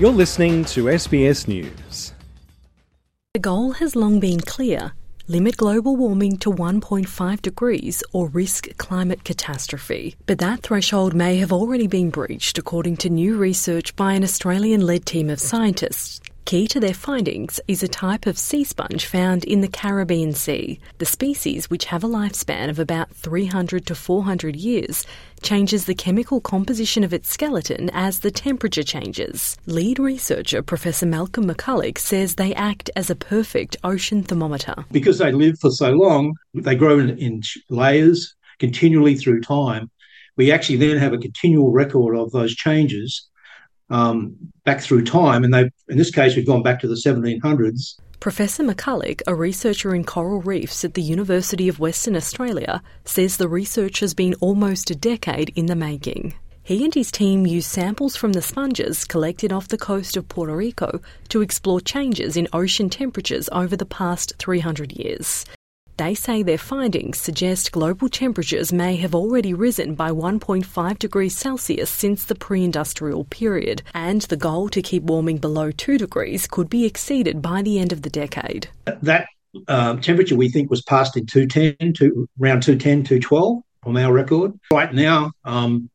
You're listening to SBS News. The goal has long been clear limit global warming to 1.5 degrees or risk climate catastrophe. But that threshold may have already been breached, according to new research by an Australian led team of scientists. Key to their findings is a type of sea sponge found in the Caribbean Sea. The species, which have a lifespan of about 300 to 400 years, changes the chemical composition of its skeleton as the temperature changes. Lead researcher Professor Malcolm McCulloch says they act as a perfect ocean thermometer. Because they live for so long, they grow in, in layers continually through time. We actually then have a continual record of those changes um, back through time, and they, in this case, we've gone back to the 1700s. Professor McCulloch, a researcher in coral reefs at the University of Western Australia, says the research has been almost a decade in the making. He and his team used samples from the sponges collected off the coast of Puerto Rico to explore changes in ocean temperatures over the past 300 years. They say their findings suggest global temperatures may have already risen by 1.5 degrees Celsius since the pre industrial period, and the goal to keep warming below 2 degrees could be exceeded by the end of the decade. That um, temperature we think was passed in 210 to around 210, 212 from our record. Right now, um,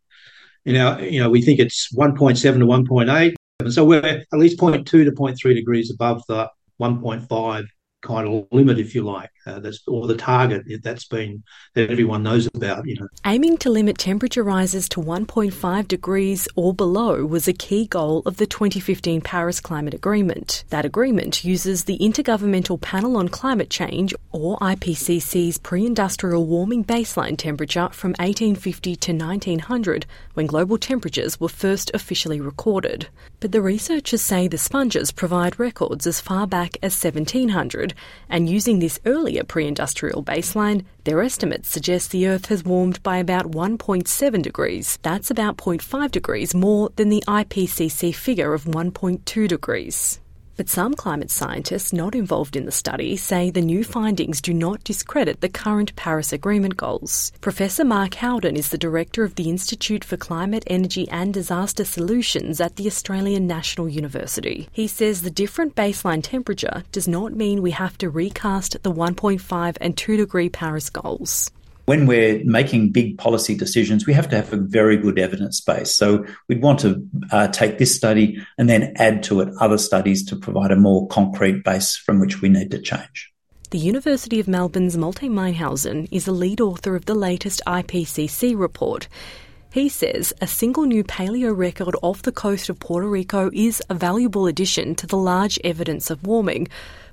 you know, you know, we think it's 1.7 to 1.8. And so we're at least 0.2 to 0.3 degrees above the 1.5 kind of limit, if you like, uh, that's or the target that's been that everyone knows about. You know, aiming to limit temperature rises to 1.5 degrees or below was a key goal of the 2015 Paris Climate Agreement. That agreement uses the Intergovernmental Panel on Climate Change, or IPCC's pre-industrial warming baseline temperature from 1850 to 1900, when global temperatures were first officially recorded. But the researchers say the sponges provide records as far back as 1700 and using this earlier pre industrial baseline, their estimates suggest the Earth has warmed by about 1.7 degrees. That's about 0.5 degrees more than the IPCC figure of 1.2 degrees. But some climate scientists not involved in the study say the new findings do not discredit the current Paris Agreement goals. Professor Mark Howden is the director of the Institute for Climate, Energy and Disaster Solutions at the Australian National University. He says the different baseline temperature does not mean we have to recast the 1.5 and 2 degree Paris goals when we're making big policy decisions, we have to have a very good evidence base. So we'd want to uh, take this study and then add to it other studies to provide a more concrete base from which we need to change. The University of Melbourne's Malte Meinshausen is a lead author of the latest IPCC report. He says a single new paleo record off the coast of Puerto Rico is a valuable addition to the large evidence of warming,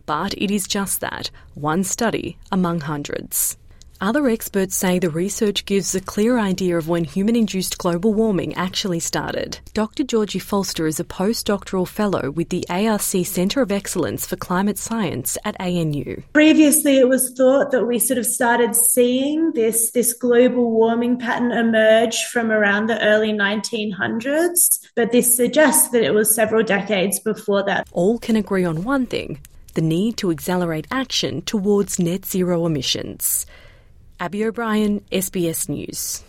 but it is just that one study among hundreds. Other experts say the research gives a clear idea of when human induced global warming actually started. Dr. Georgie Falster is a postdoctoral fellow with the ARC Centre of Excellence for Climate Science at ANU. Previously, it was thought that we sort of started seeing this, this global warming pattern emerge from around the early 1900s, but this suggests that it was several decades before that. All can agree on one thing the need to accelerate action towards net zero emissions. Abby O'Brien, SBS News.